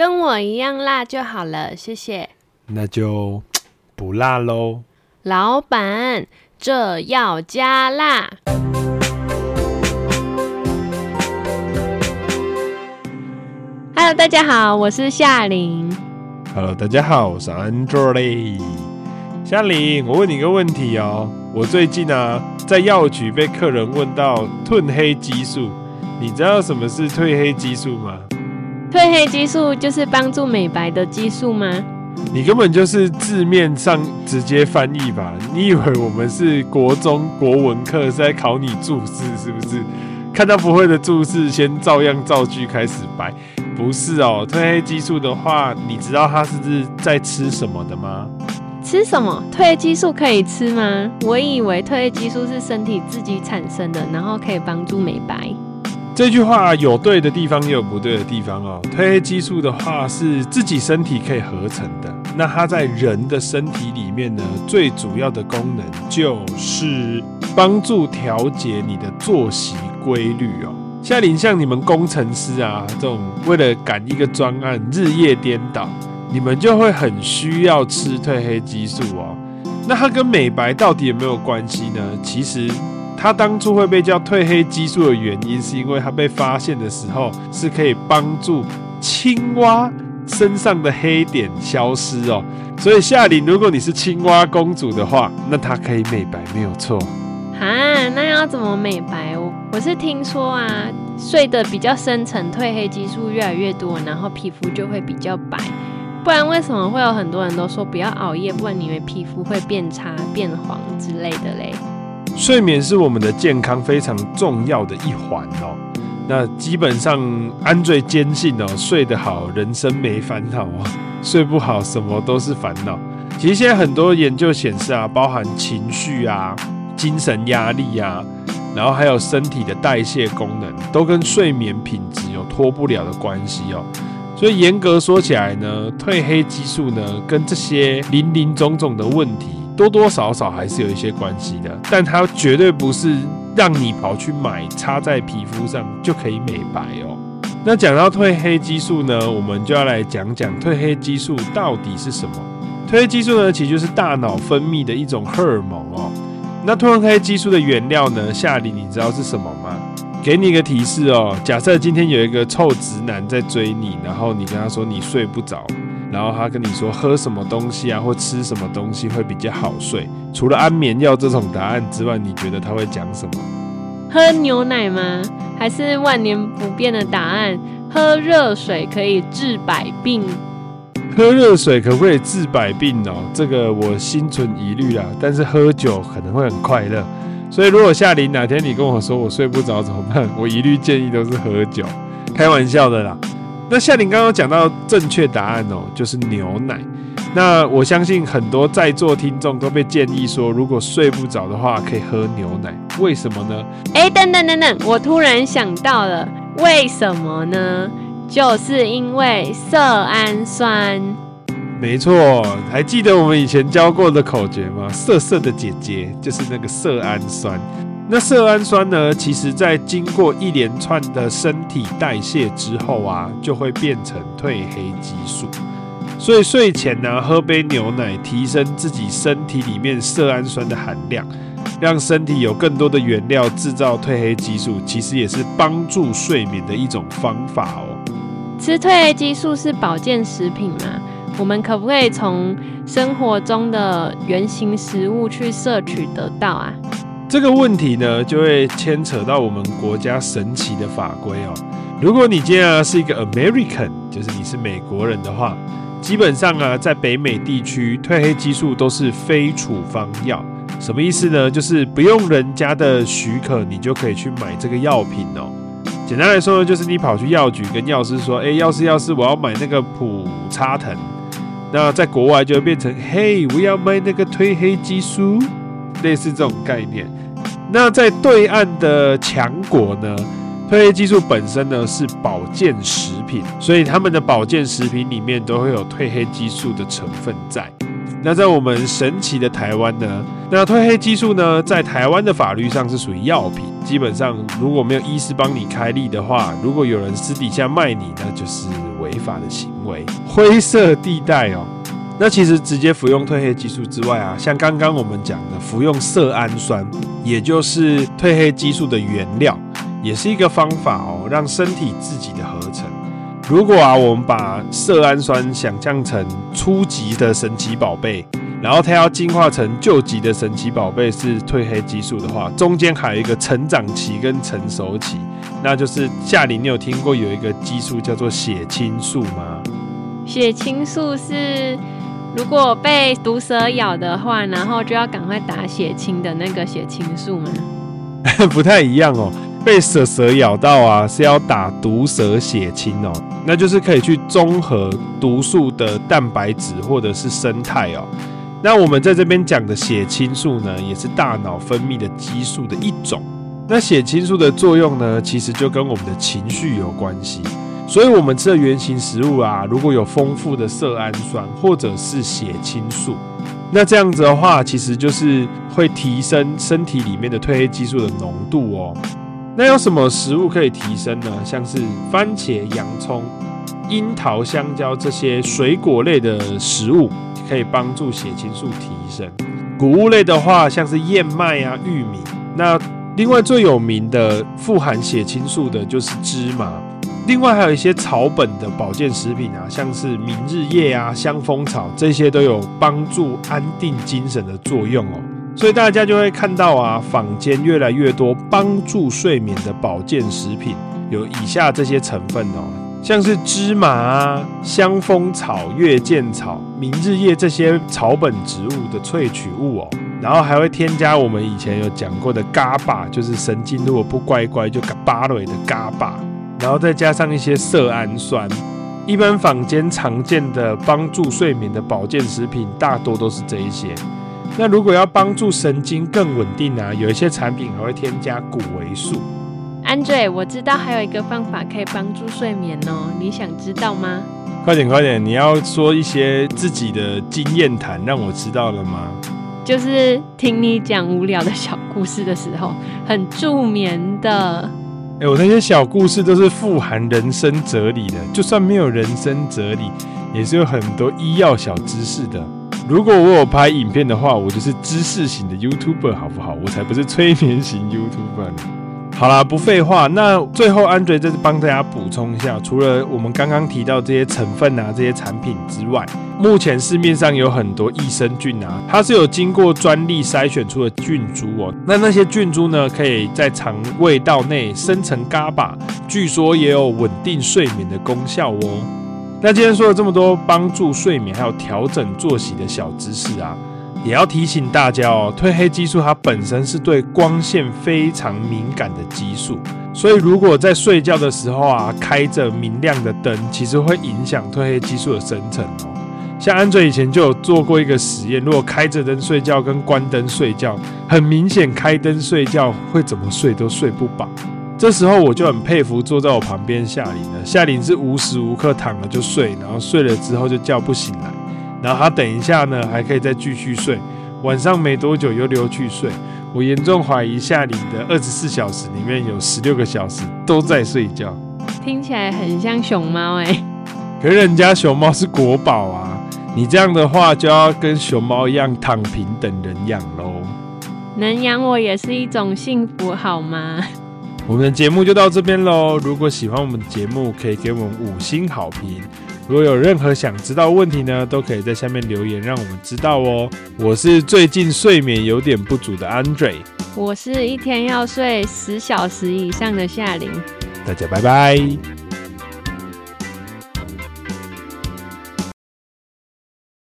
跟我一样辣就好了，谢谢。那就 不辣喽。老板，这要加辣。Hello，大家好，我是夏琳。Hello，大家好，我是 Andrew。夏琳，我问你一个问题哦。我最近啊，在药局被客人问到褪黑激素，你知道什么是褪黑激素吗？褪黑激素就是帮助美白的激素吗？你根本就是字面上直接翻译吧？你以为我们是国中国文课是在考你注释是不是？看到不会的注释，先照样造句开始白？不是哦，褪黑激素的话，你知道它是不是在吃什么的吗？吃什么？褪黑激素可以吃吗？我以为褪黑激素是身体自己产生的，然后可以帮助美白。这句话有对的地方，也有不对的地方哦。褪黑激素的话是自己身体可以合成的，那它在人的身体里面呢，最主要的功能就是帮助调节你的作息规律哦。夏琳，像你们工程师啊，这种为了赶一个专案，日夜颠倒。你们就会很需要吃褪黑激素哦。那它跟美白到底有没有关系呢？其实它当初会被叫褪黑激素的原因，是因为它被发现的时候是可以帮助青蛙身上的黑点消失哦。所以夏琳，如果你是青蛙公主的话，那它可以美白没有错。啊，那要怎么美白哦？我是听说啊，睡得比较深层，褪黑激素越来越多，然后皮肤就会比较白。不然为什么会有很多人都说不要熬夜，不然你以为皮肤会变差、变黄之类的嘞？睡眠是我们的健康非常重要的一环哦。那基本上安最坚信哦，睡得好，人生没烦恼哦；睡不好，什么都是烦恼。其实现在很多研究显示啊，包含情绪啊、精神压力啊，然后还有身体的代谢功能，都跟睡眠品质有脱不了的关系哦。所以严格说起来呢，褪黑激素呢，跟这些林林总总的问题多多少少还是有一些关系的，但它绝对不是让你跑去买擦在皮肤上就可以美白哦。那讲到褪黑激素呢，我们就要来讲讲褪黑激素到底是什么。褪黑激素呢，其实就是大脑分泌的一种荷尔蒙哦。那褪黑激素的原料呢，夏琳你知道是什么吗？给你一个提示哦，假设今天有一个臭直男在追你，然后你跟他说你睡不着，然后他跟你说喝什么东西啊，或吃什么东西会比较好睡。除了安眠药这种答案之外，你觉得他会讲什么？喝牛奶吗？还是万年不变的答案？喝热水可以治百病？喝热水可不可以治百病哦？这个我心存疑虑啦。但是喝酒可能会很快乐。所以，如果夏琳哪天你跟我说我睡不着怎么办？我一律建议都是喝酒，开玩笑的啦。那夏玲刚刚讲到正确答案哦，就是牛奶。那我相信很多在座听众都被建议说，如果睡不着的话，可以喝牛奶。为什么呢？哎，等等等等，我突然想到了，为什么呢？就是因为色氨酸。没错，还记得我们以前教过的口诀吗？色色的姐姐就是那个色氨酸。那色氨酸呢，其实在经过一连串的身体代谢之后啊，就会变成褪黑激素。所以睡前呢，喝杯牛奶，提升自己身体里面色氨酸的含量，让身体有更多的原料制造褪黑激素，其实也是帮助睡眠的一种方法哦。吃褪黑激素是保健食品吗？我们可不可以从生活中的原型食物去摄取得到啊？这个问题呢，就会牵扯到我们国家神奇的法规哦。如果你今天啊是一个 American，就是你是美国人的话，基本上啊在北美地区褪黑激素都是非处方药。什么意思呢？就是不用人家的许可，你就可以去买这个药品哦。简单来说呢，就是你跑去药局跟药师说：“哎，药师药师，我要买那个普拿疼。”那在国外就会变成，嘿，我要买那个褪黑激素，类似这种概念。那在对岸的强国呢，褪黑激素本身呢是保健食品，所以他们的保健食品里面都会有褪黑激素的成分在。那在我们神奇的台湾呢，那褪黑激素呢在台湾的法律上是属于药品，基本上如果没有医师帮你开立的话，如果有人私底下卖你，那就是违法的行为，灰色地带哦。那其实直接服用褪黑激素之外啊，像刚刚我们讲的服用色氨酸，也就是褪黑激素的原料，也是一个方法哦，让身体自己的合成。如果啊，我们把色氨酸想象成初级的神奇宝贝，然后它要进化成救急的神奇宝贝是褪黑激素的话，中间还有一个成长期跟成熟期，那就是夏琳，你有听过有一个激素叫做血清素吗？血清素是如果被毒蛇咬的话，然后就要赶快打血清的那个血清素吗？不太一样哦，被蛇蛇咬到啊是要打毒蛇血清哦，那就是可以去中和毒素的蛋白质或者是生态哦。那我们在这边讲的血清素呢，也是大脑分泌的激素的一种。那血清素的作用呢，其实就跟我们的情绪有关系。所以，我们吃的原型食物啊，如果有丰富的色氨酸或者是血清素，那这样子的话，其实就是会提升身体里面的褪黑激素的浓度哦。那有什么食物可以提升呢？像是番茄、洋葱、樱桃、香蕉这些水果类的食物。可以帮助血清素提升。谷物类的话，像是燕麦啊、玉米。那另外最有名的富含血清素的就是芝麻。另外还有一些草本的保健食品啊，像是明日叶啊、香蜂草，这些都有帮助安定精神的作用哦。所以大家就会看到啊，坊间越来越多帮助睡眠的保健食品，有以下这些成分哦。像是芝麻啊、香蜂草、月见草、明日叶这些草本植物的萃取物哦，然后还会添加我们以前有讲过的 GABA，就是神经如果不乖乖就嘎巴雷的 GABA，然后再加上一些色氨酸。一般坊间常见的帮助睡眠的保健食品，大多都是这一些。那如果要帮助神经更稳定啊，有一些产品还会添加谷维素。Andre，我知道还有一个方法可以帮助睡眠哦，你想知道吗？快点快点，你要说一些自己的经验谈，让我知道了吗？就是听你讲无聊的小故事的时候，很助眠的。哎、我那些小故事都是富含人生哲理的，就算没有人生哲理，也是有很多医药小知识的。如果我有拍影片的话，我就是知识型的 YouTuber，好不好？我才不是催眠型 YouTuber 呢。好啦，不废话，那最后 Andre 再帮大家补充一下，除了我们刚刚提到这些成分啊、这些产品之外，目前市面上有很多益生菌啊，它是有经过专利筛选出的菌株哦。那那些菌株呢，可以在肠胃道内生成 GABA，据说也有稳定睡眠的功效哦。那今天说了这么多帮助睡眠还有调整作息的小知识啊。也要提醒大家哦，褪黑激素它本身是对光线非常敏感的激素，所以如果在睡觉的时候啊，开着明亮的灯，其实会影响褪黑激素的生成哦。像 Andre 以前就有做过一个实验，如果开着灯睡觉跟关灯睡觉，很明显开灯睡觉会怎么睡都睡不饱。这时候我就很佩服坐在我旁边夏琳了，夏琳是无时无刻躺了就睡，然后睡了之后就叫不醒来。然后他等一下呢，还可以再继续睡。晚上没多久又溜去睡。我严重怀疑夏琳的二十四小时里面有十六个小时都在睡觉。听起来很像熊猫哎。可是人家熊猫是国宝啊，你这样的话就要跟熊猫一样躺平等人养喽。能养我也是一种幸福，好吗？我们的节目就到这边喽。如果喜欢我们的节目，可以给我们五星好评。如果有任何想知道的问题呢，都可以在下面留言，让我们知道哦。我是最近睡眠有点不足的 Andre，我是一天要睡十小时以上的夏琳。大家拜拜。